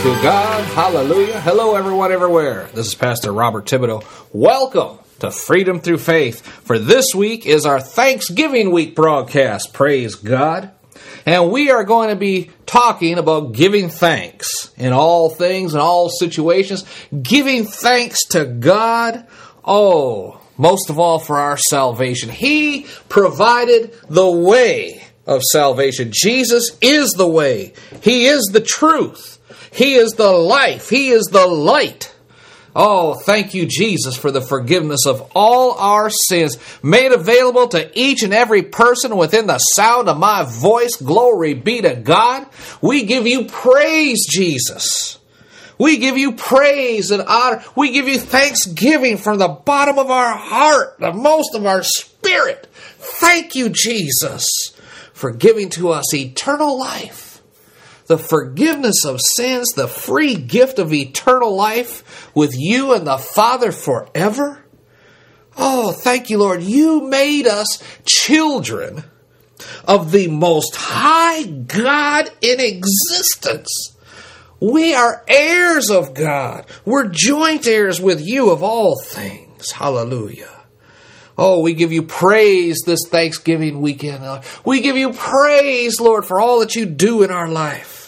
To God. Hallelujah. Hello, everyone, everywhere. This is Pastor Robert Thibodeau. Welcome to Freedom Through Faith. For this week is our Thanksgiving Week broadcast. Praise God. And we are going to be talking about giving thanks in all things, in all situations. Giving thanks to God. Oh, most of all for our salvation. He provided the way of salvation. Jesus is the way. He is the truth. He is the life. He is the light. Oh, thank you, Jesus, for the forgiveness of all our sins made available to each and every person within the sound of my voice. Glory be to God. We give you praise, Jesus. We give you praise and honor. We give you thanksgiving from the bottom of our heart, the most of our spirit. Thank you, Jesus, for giving to us eternal life, the forgiveness of sins, the free gift of eternal life with you and the Father forever. Oh, thank you, Lord. You made us children of the most high God in existence. We are heirs of God. We're joint heirs with you of all things. Hallelujah. Oh, we give you praise this Thanksgiving weekend. We give you praise, Lord, for all that you do in our life.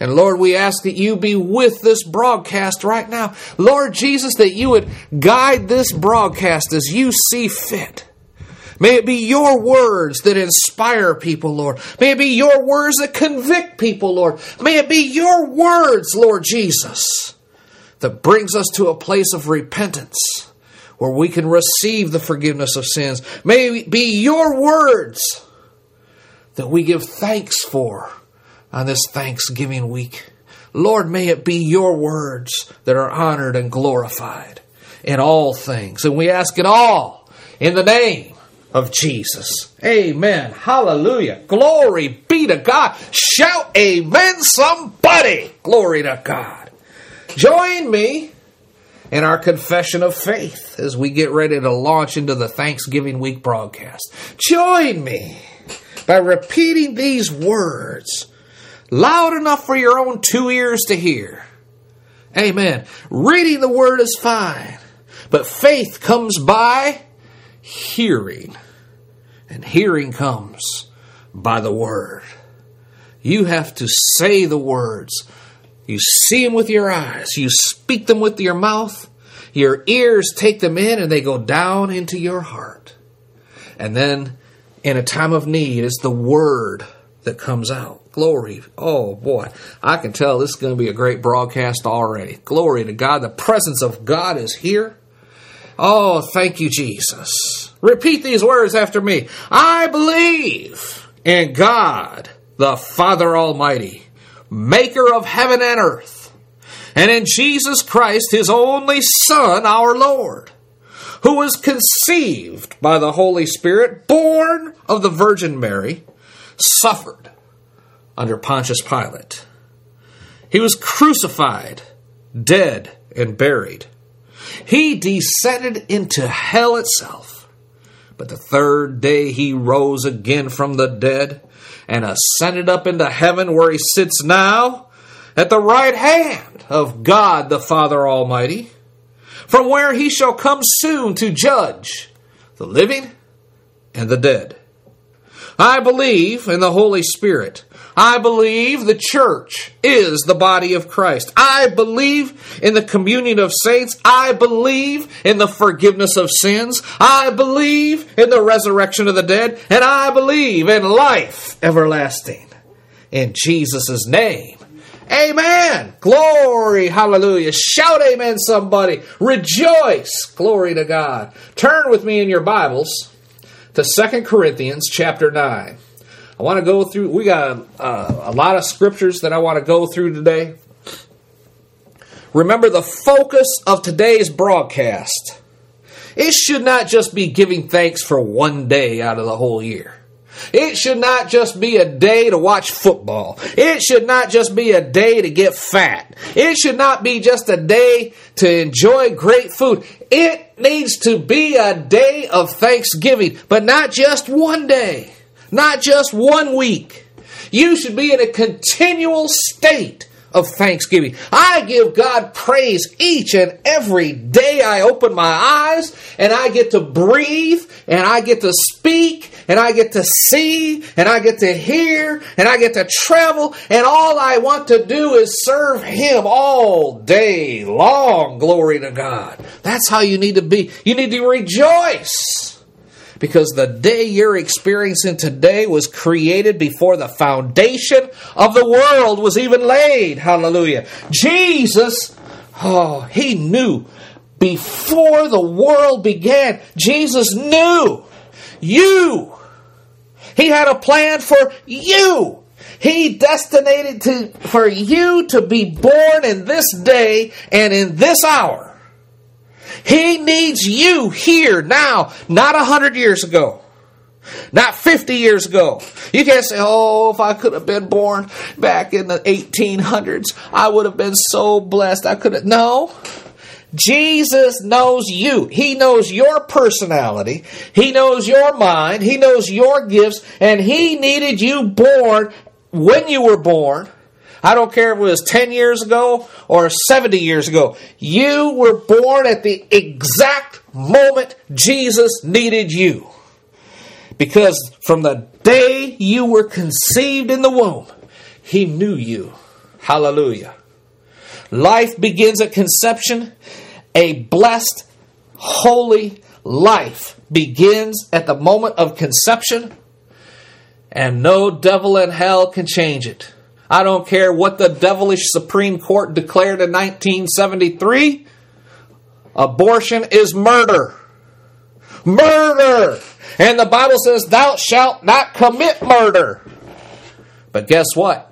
And Lord, we ask that you be with this broadcast right now. Lord Jesus, that you would guide this broadcast as you see fit. May it be your words that inspire people, Lord. May it be your words that convict people, Lord. May it be your words, Lord Jesus, that brings us to a place of repentance where we can receive the forgiveness of sins. May it be your words that we give thanks for on this Thanksgiving week. Lord, may it be your words that are honored and glorified in all things. And we ask it all in the name of Jesus. Amen. Hallelujah. Glory be to God. Shout amen, somebody. Glory to God. Join me in our confession of faith as we get ready to launch into the Thanksgiving week broadcast. Join me by repeating these words loud enough for your own two ears to hear. Amen. Reading the word is fine, but faith comes by hearing, and hearing comes by the word. You have to say the words. You see them with your eyes, you speak them with your mouth, your ears take them in, and they go down into your heart. And then, in a time of need, it's the word that comes out. Glory. Oh boy, I can tell this is going to be a great broadcast already. Glory to God. The presence of God is here. Oh, thank you, Jesus. Repeat these words after me. I believe in God, the Father Almighty, maker of heaven and earth, and in Jesus Christ, his only Son, our Lord, who was conceived by the Holy Spirit, born of the Virgin Mary, suffered under Pontius Pilate. He was crucified, dead, and buried he descended into hell itself. But the third day he rose again from the dead and ascended up into heaven where he sits now at the right hand of God the Father Almighty, from where he shall come soon to judge the living and the dead. I believe in the Holy Spirit I believe the church is the body of Christ. I believe in the communion of saints. I believe in the forgiveness of sins. I believe in the resurrection of the dead. And I believe in life everlasting. In Jesus' name. Amen. Glory. Hallelujah. Shout amen, somebody. Rejoice. Glory to God. Turn with me in your Bibles to Second Corinthians chapter 9. I want to go through, we got uh, a lot of scriptures that I want to go through today. Remember the focus of today's broadcast. It should not just be giving thanks for one day out of the whole year. It should not just be a day to watch football. It should not just be a day to get fat. It should not be just a day to enjoy great food. It needs to be a day of thanksgiving, but not just one day, not just one week. You should be in a continual state of thanksgiving. I give God praise each and every day I open my eyes and I get to breathe and I get to speak and I get to see and I get to hear and I get to travel and all I want to do is serve Him all day long. Glory to God. That's how you need to be. You need to rejoice because the day you're experiencing today was created before the foundation of the world was even laid. Hallelujah. Jesus, oh, he knew before the world began. Jesus knew you. He had a plan for you. He destinated to, for you to be born in this day and in this hour. He needs you here now, not a hundred years ago. Not 50 years ago. You can't say, oh, if I could have been born back in the 1800s, I would have been so blessed. I could have. No. Jesus knows you. He knows your personality. He knows your mind. He knows your gifts. And He needed you born when you were born I don't care if it was 10 years ago or 70 years ago. You were born at the exact moment Jesus needed you. Because from the day you were conceived in the womb, He knew you. Hallelujah. Life begins at conception. A blessed, holy life begins at the moment of conception, and no devil in hell can change it. I don't care what the devilish Supreme Court declared in 1973. Abortion is murder. Murder! And the Bible says, Thou shalt not commit murder. But guess what?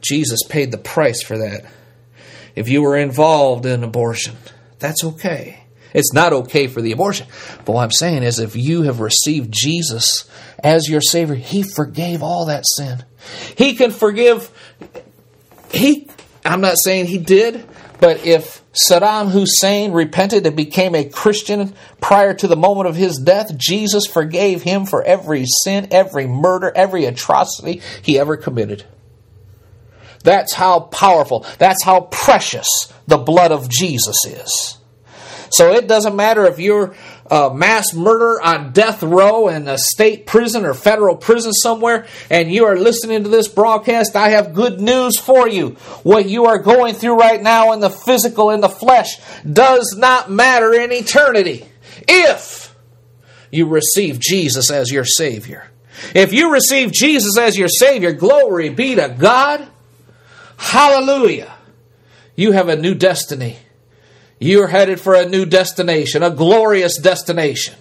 Jesus paid the price for that. If you were involved in abortion, that's okay. It's not okay for the abortion. But what I'm saying is, if you have received Jesus as your Savior, He forgave all that sin. He can forgive. He, I'm not saying He did, but if Saddam Hussein repented and became a Christian prior to the moment of his death, Jesus forgave him for every sin, every murder, every atrocity he ever committed. That's how powerful, that's how precious the blood of Jesus is. So it doesn't matter if you're a mass murderer on death row in a state prison or federal prison somewhere and you are listening to this broadcast, I have good news for you. What you are going through right now in the physical, in the flesh, does not matter in eternity. If you receive Jesus as your Savior. If you receive Jesus as your Savior, glory be to God. Hallelujah. You have a new destiny. You're headed for a new destination, a glorious destination.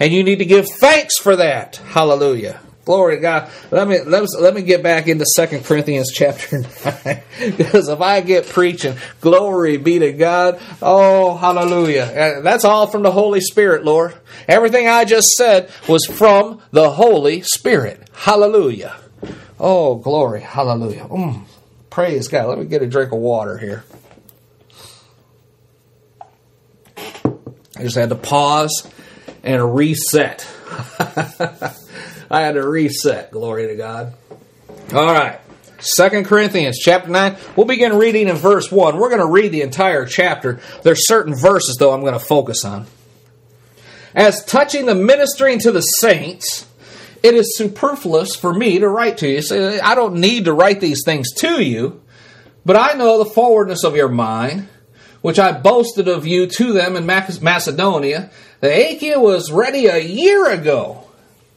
And you need to give thanks for that. Hallelujah. Glory to God. Let me let me, let me get back into Second Corinthians chapter 9. because if I get preaching, glory be to God. Oh, hallelujah. That's all from the Holy Spirit, Lord. Everything I just said was from the Holy Spirit. Hallelujah. Oh, glory. Hallelujah. Mm, praise God. Let me get a drink of water here. I just had to pause and reset. I had to reset. Glory to God. All right. Second Corinthians chapter 9. We'll begin reading in verse 1. We're going to read the entire chapter. There's certain verses, though, I'm going to focus on. As touching the ministering to the saints, it is superfluous for me to write to you. So I don't need to write these things to you, but I know the forwardness of your mind which I boasted of you to them in Macedonia. The Achaia was ready a year ago.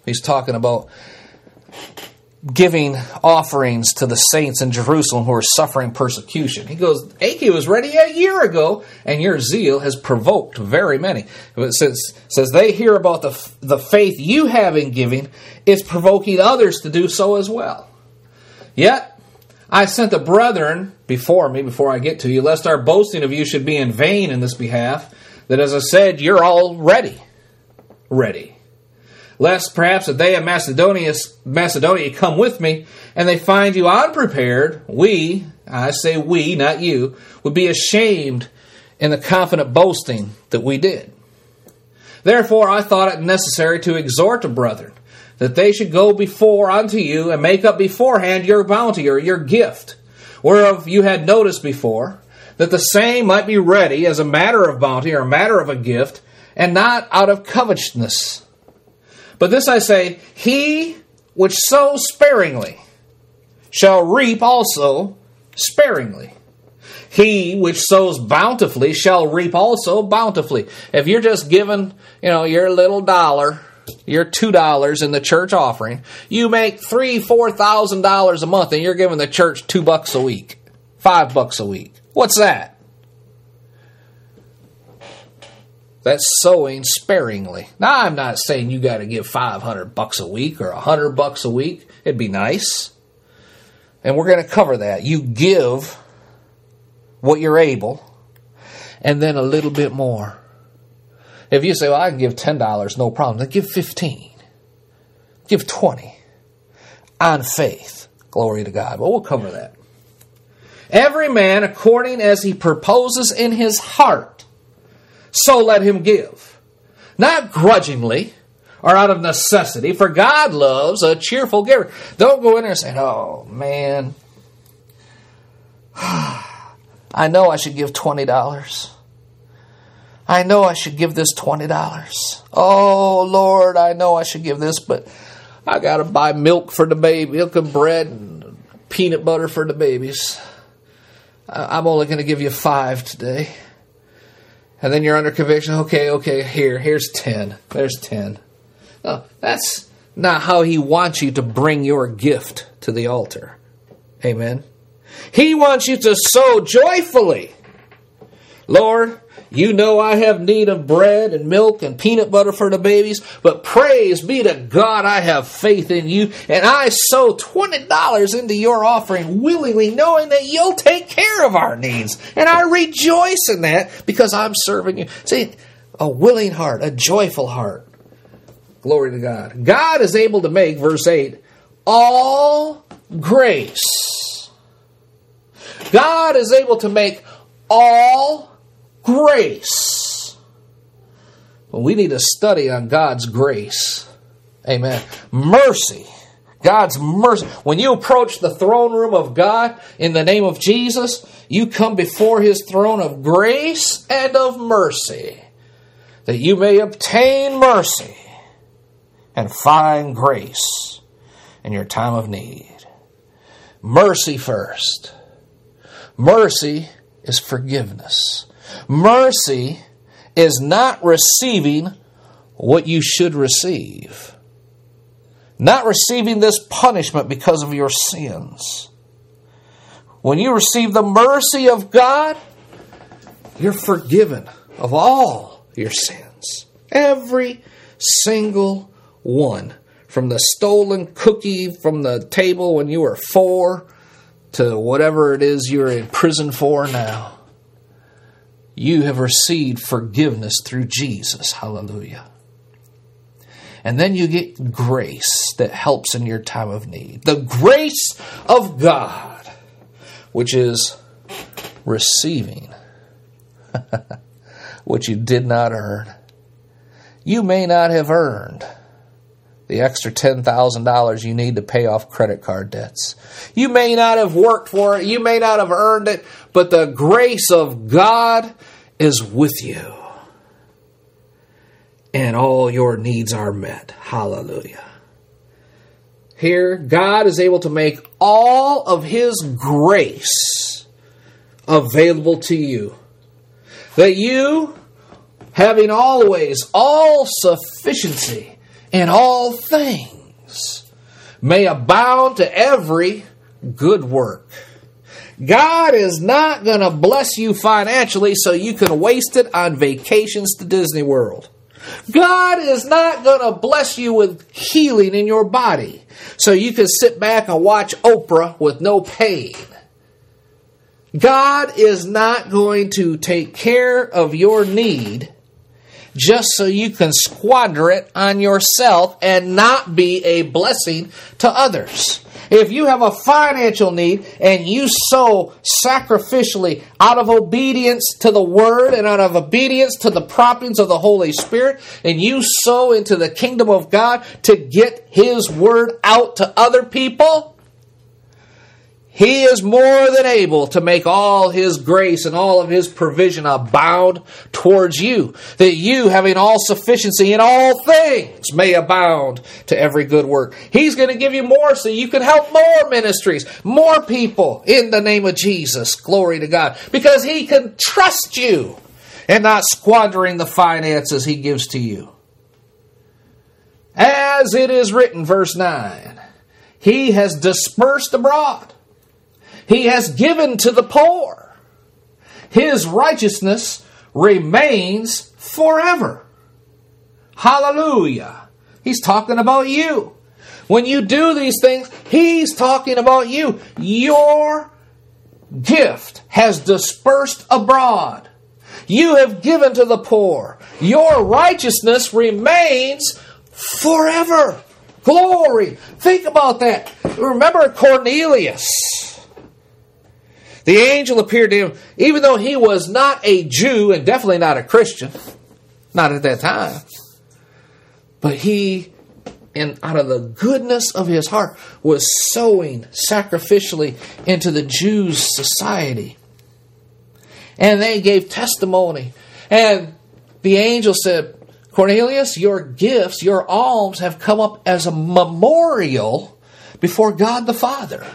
He's talking about giving offerings to the saints in Jerusalem who are suffering persecution. He goes, Achaia was ready a year ago, and your zeal has provoked very many. It says, says they hear about the, the faith you have in giving, it's provoking others to do so as well. Yet, I sent the brethren before me, before I get to you, lest our boasting of you should be in vain in this behalf, that as I said, you're all ready. Ready lest perhaps that they of Macedonia, Macedonia come with me, and they find you unprepared, we, I say we, not you, would be ashamed in the confident boasting that we did. Therefore I thought it necessary to exhort the brethren that they should go before unto you and make up beforehand your bounty or your gift, whereof you had noticed before, that the same might be ready as a matter of bounty or a matter of a gift, and not out of covetousness but this I say, he which sows sparingly shall reap also sparingly. He which sows bountifully shall reap also bountifully. If you're just giving, you know, your little dollar, your two dollars in the church offering, you make three, four thousand dollars a month, and you're giving the church two bucks a week, five bucks a week. What's that? That's sowing sparingly. Now, I'm not saying you got to give 500 bucks a week or a 100 bucks a week. It'd be nice. And we're going to cover that. You give what you're able and then a little bit more. If you say, well, I can give $10, no problem, then give 15. Give 20 on faith. Glory to God. Well, we'll cover that. Every man according as he proposes in his heart so let him give. Not grudgingly or out of necessity, for God loves a cheerful giver. Don't go in there and say, oh man, I know I should give $20. I know I should give this $20. Oh Lord, I know I should give this, but I got to buy milk for the baby, milk and bread and peanut butter for the babies. I'm only going to give you five today and then you're under conviction. Okay, okay, here, here's 10. There's 10. No, that's not how he wants you to bring your gift to the altar. Amen. He wants you to sow joyfully. Lord, you know I have need of bread and milk and peanut butter for the babies, but praise be to God, I have faith in you, and I sow $20 into your offering willingly, knowing that you'll take care of our needs. And I rejoice in that because I'm serving you. See, a willing heart, a joyful heart. Glory to God. God is able to make, verse 8, all grace. God is able to make all grace. Well, we need to study on God's grace. Amen. Mercy. God's mercy. When you approach the throne room of God in the name of Jesus, you come before his throne of grace and of mercy, that you may obtain mercy and find grace in your time of need. Mercy first. Mercy is forgiveness. Mercy is not receiving what you should receive, not receiving this punishment because of your sins. When you receive the mercy of God, you're forgiven of all your sins. Every single one. From the stolen cookie from the table when you were four to whatever it is you're in prison for now you have received forgiveness through Jesus. Hallelujah. And then you get grace that helps in your time of need. The grace of God, which is receiving what you did not earn. You may not have earned the extra $10,000 you need to pay off credit card debts. You may not have worked for it, you may not have earned it, but the grace of God is with you. And all your needs are met. Hallelujah. Here, God is able to make all of His grace available to you. That you, having always all sufficiency in all things, may abound to every good work. God is not going to bless you financially so you can waste it on vacations to Disney World. God is not going to bless you with healing in your body so you can sit back and watch Oprah with no pain. God is not going to take care of your need just so you can squander it on yourself and not be a blessing to others. If you have a financial need and you sow sacrificially out of obedience to the word and out of obedience to the promptings of the Holy Spirit, and you sow into the kingdom of God to get his word out to other people, he is more than able to make all His grace and all of His provision abound towards you, that you, having all sufficiency in all things, may abound to every good work. He's going to give you more so you can help more ministries, more people in the name of Jesus. Glory to God. Because He can trust you and not squandering the finances He gives to you. As it is written, verse 9, He has dispersed abroad. He has given to the poor. His righteousness remains forever. Hallelujah. He's talking about you. When you do these things, he's talking about you. Your gift has dispersed abroad. You have given to the poor. Your righteousness remains forever. Glory. Think about that. Remember Cornelius. The angel appeared to him, even though he was not a Jew and definitely not a Christian, not at that time. But he, and out of the goodness of his heart, was sowing sacrificially into the Jews' society. And they gave testimony. And the angel said, Cornelius, your gifts, your alms have come up as a memorial before God the Father.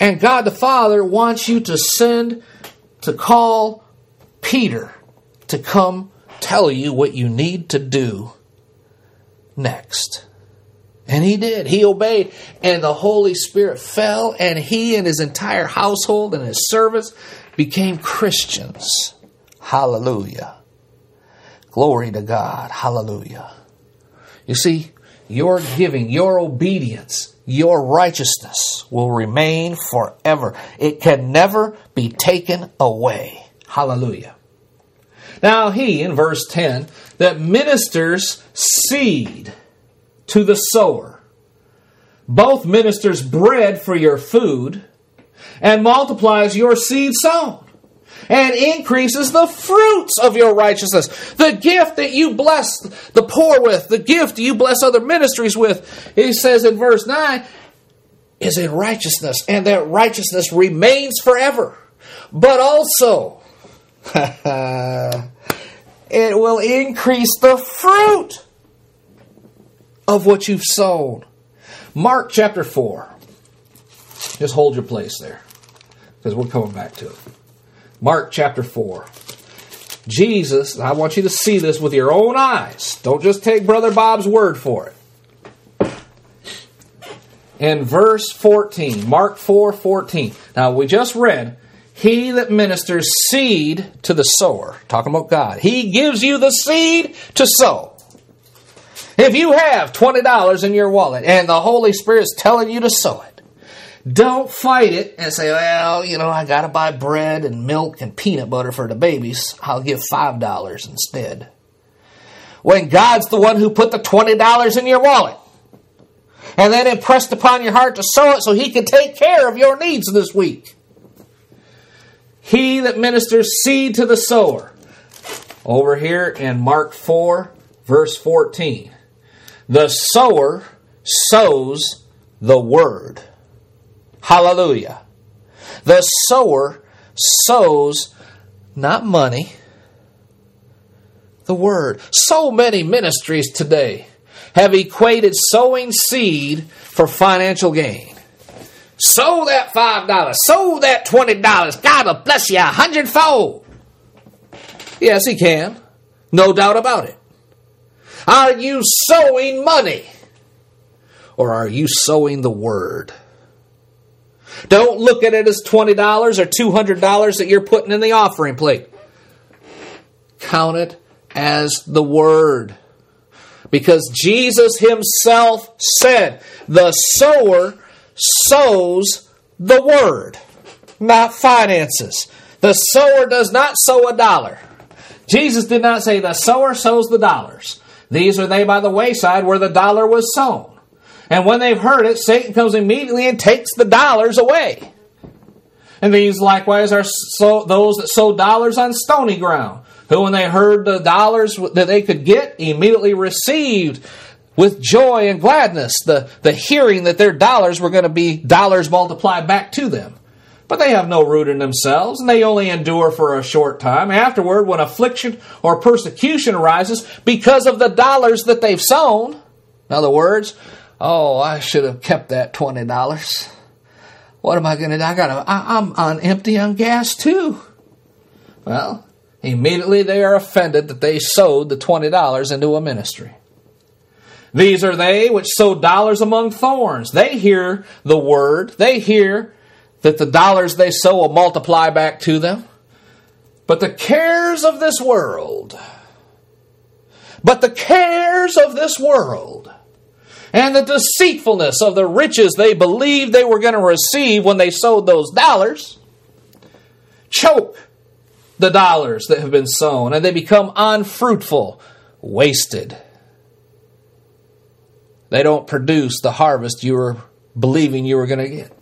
And God the Father wants you to send to call Peter to come tell you what you need to do next. And he did. He obeyed. And the Holy Spirit fell, and he and his entire household and his servants became Christians. Hallelujah. Glory to God. Hallelujah. You see, your giving, your obedience, your righteousness will remain forever. It can never be taken away. Hallelujah. Now, he, in verse 10, that ministers seed to the sower, both ministers bread for your food, and multiplies your seed sown and increases the fruits of your righteousness. The gift that you bless the poor with, the gift you bless other ministries with, he says in verse 9, is in righteousness, and that righteousness remains forever. But also, it will increase the fruit of what you've sown. Mark chapter 4. Just hold your place there because we're coming back to it. Mark chapter 4. Jesus, I want you to see this with your own eyes. Don't just take Brother Bob's word for it. In verse 14, Mark 4 14. Now, we just read, He that ministers seed to the sower, talking about God, He gives you the seed to sow. If you have $20 in your wallet and the Holy Spirit's telling you to sow it, don't fight it and say, well, you know, I got to buy bread and milk and peanut butter for the babies. I'll give $5 instead. When God's the one who put the $20 in your wallet and then impressed upon your heart to sow it so He can take care of your needs this week. He that ministers seed to the sower. Over here in Mark 4, verse 14. The sower sows the word. Hallelujah. The sower sows not money, the word. So many ministries today have equated sowing seed for financial gain. Sow that $5, sow that $20. God will bless you a hundredfold. Yes, He can. No doubt about it. Are you sowing money? or are you sowing the word? Don't look at it as $20 or $200 that you're putting in the offering plate. Count it as the word. Because Jesus himself said, the sower sows the word, not finances. The sower does not sow a dollar. Jesus did not say, the sower sows the dollars. These are they by the wayside where the dollar was sown. And when they've heard it, Satan comes immediately and takes the dollars away. And these likewise are so, those that sow dollars on stony ground, who when they heard the dollars that they could get, immediately received with joy and gladness the, the hearing that their dollars were going to be dollars multiplied back to them. But they have no root in themselves, and they only endure for a short time. Afterward, when affliction or persecution arises because of the dollars that they've sown, in other words, oh, I should have kept that twenty dollars. What am I going to do? I got I'm on empty on gas too. Well, immediately they are offended that they sowed the twenty dollars into a ministry. These are they which sow dollars among thorns. They hear the word. They hear that the dollars they sow will multiply back to them. But the cares of this world, but the cares of this world, and the deceitfulness of the riches they believed they were going to receive when they sowed those dollars, choke the dollars that have been sown, and they become unfruitful, wasted. They don't produce the harvest you were believing you were going to get.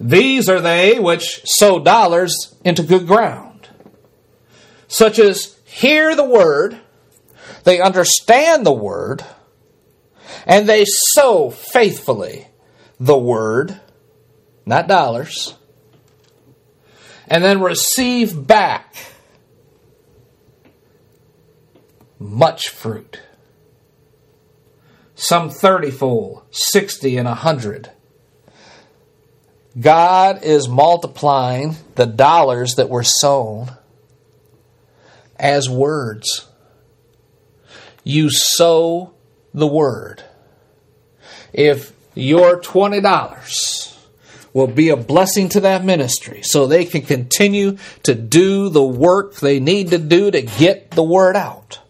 These are they which sow dollars into good ground, such as hear the word, they understand the word, and they sow faithfully the word, not dollars, and then receive back much fruit. Some 30 fold, 60, and a 100 God is multiplying the dollars that were sown as words. You sow the word. If your $20 will be a blessing to that ministry so they can continue to do the work they need to do to get the word out,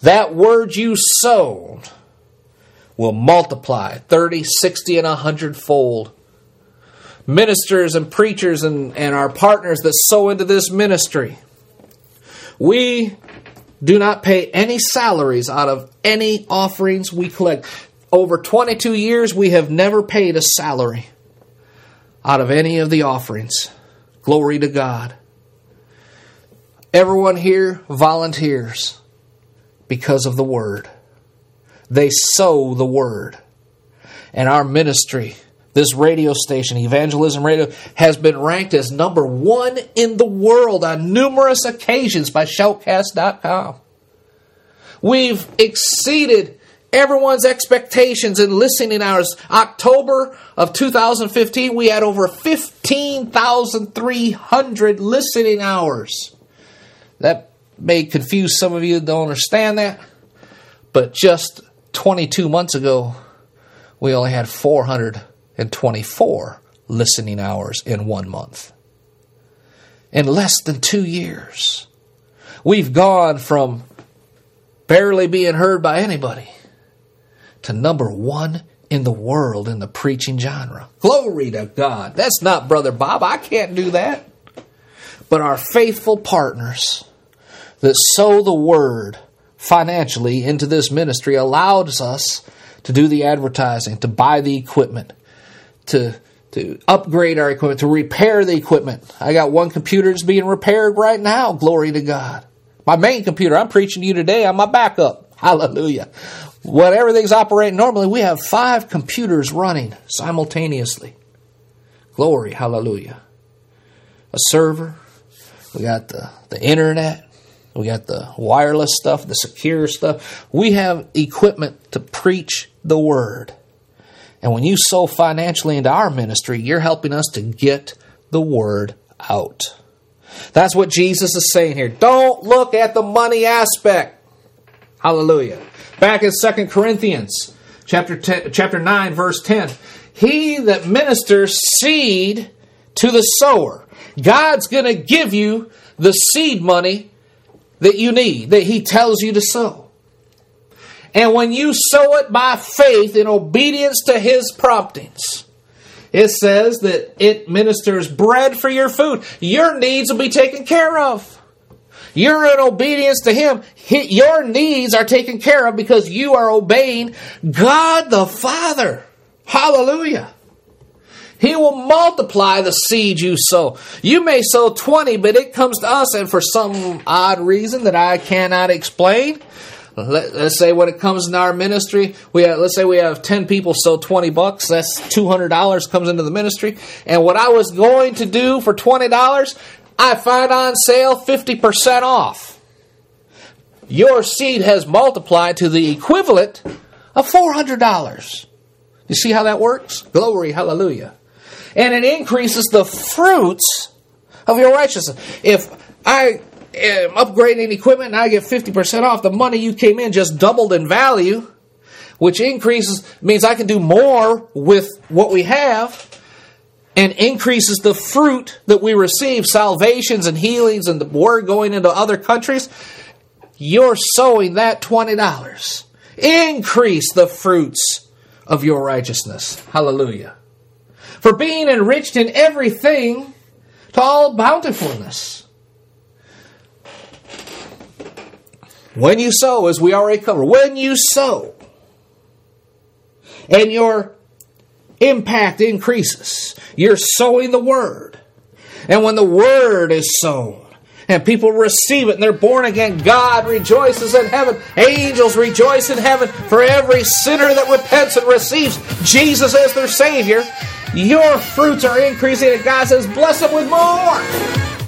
that word you sowed will multiply 30, 60, and 100 fold ministers and preachers and, and our partners that sow into this ministry. We do not pay any salaries out of any offerings we collect. Over 22 years, we have never paid a salary out of any of the offerings. Glory to God. Everyone here volunteers because of the Word. They sow the Word. And our ministry this radio station, Evangelism Radio, has been ranked as number one in the world on numerous occasions by Shoutcast.com. We've exceeded everyone's expectations in listening hours. October of 2015, we had over 15,300 listening hours. That may confuse some of you that don't understand that, but just 22 months ago, we only had 424 listening hours in one month. In less than two years, we've gone from barely being heard by anybody to number one in the world in the preaching genre. Glory to God. That's not Brother Bob. I can't do that. But our faithful partners that sow the word financially into this ministry allows us to do the advertising, to buy the equipment, to to upgrade our equipment, to repair the equipment. I got one computer that's being repaired right now. Glory to God. My main computer, I'm preaching to you today on my backup. Hallelujah. When everything's operating normally, we have five computers running simultaneously. Glory, hallelujah. A server, we got the, the internet, we got the wireless stuff, the secure stuff. We have equipment to preach the word. And when you sow financially into our ministry, you're helping us to get the word out. That's what Jesus is saying here. Don't look at the money aspect. Hallelujah. Back in Second Corinthians chapter 10, chapter 9 verse 10. He that ministers seed to the sower. God's going to give you the seed money that you need, that he tells you to sow. And when you sow it by faith in obedience to his promptings, it says that it ministers bread for your food. Your needs will be taken care of. You're in obedience to Him. Your needs are taken care of because you are obeying God the Father. Hallelujah. He will multiply the seed you sow. You may sow 20, but it comes to us, and for some odd reason that I cannot explain, let, us say when it comes in our ministry, we have, let's say we have 10 people sow 20 bucks, that's $200 comes into the ministry. And what I was going to do for $20, I find on sale 50% off. Your seed has multiplied to the equivalent of $400. You see how that works? Glory, hallelujah. And it increases the fruits of your righteousness. If I am upgrading equipment and I get 50% off, the money you came in just doubled in value, which increases, means I can do more with what we have and increases the fruit that we receive, salvations and healings and the word going into other countries, you're sowing that $20. Increase the fruits of your righteousness. Hallelujah. For being enriched in everything to all bountifulness. When you sow, as we already covered, when you sow, and your impact increases. You're sowing the word. And when the word is sown, and people receive it and they're born again, God rejoices in heaven. Angels rejoice in heaven for every sinner that repents and receives Jesus as their Savior. Your fruits are increasing, and God says, Bless them with more.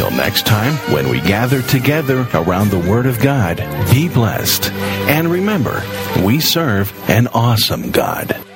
until next time, when we gather together around the Word of God, be blessed. And remember, we serve an awesome God.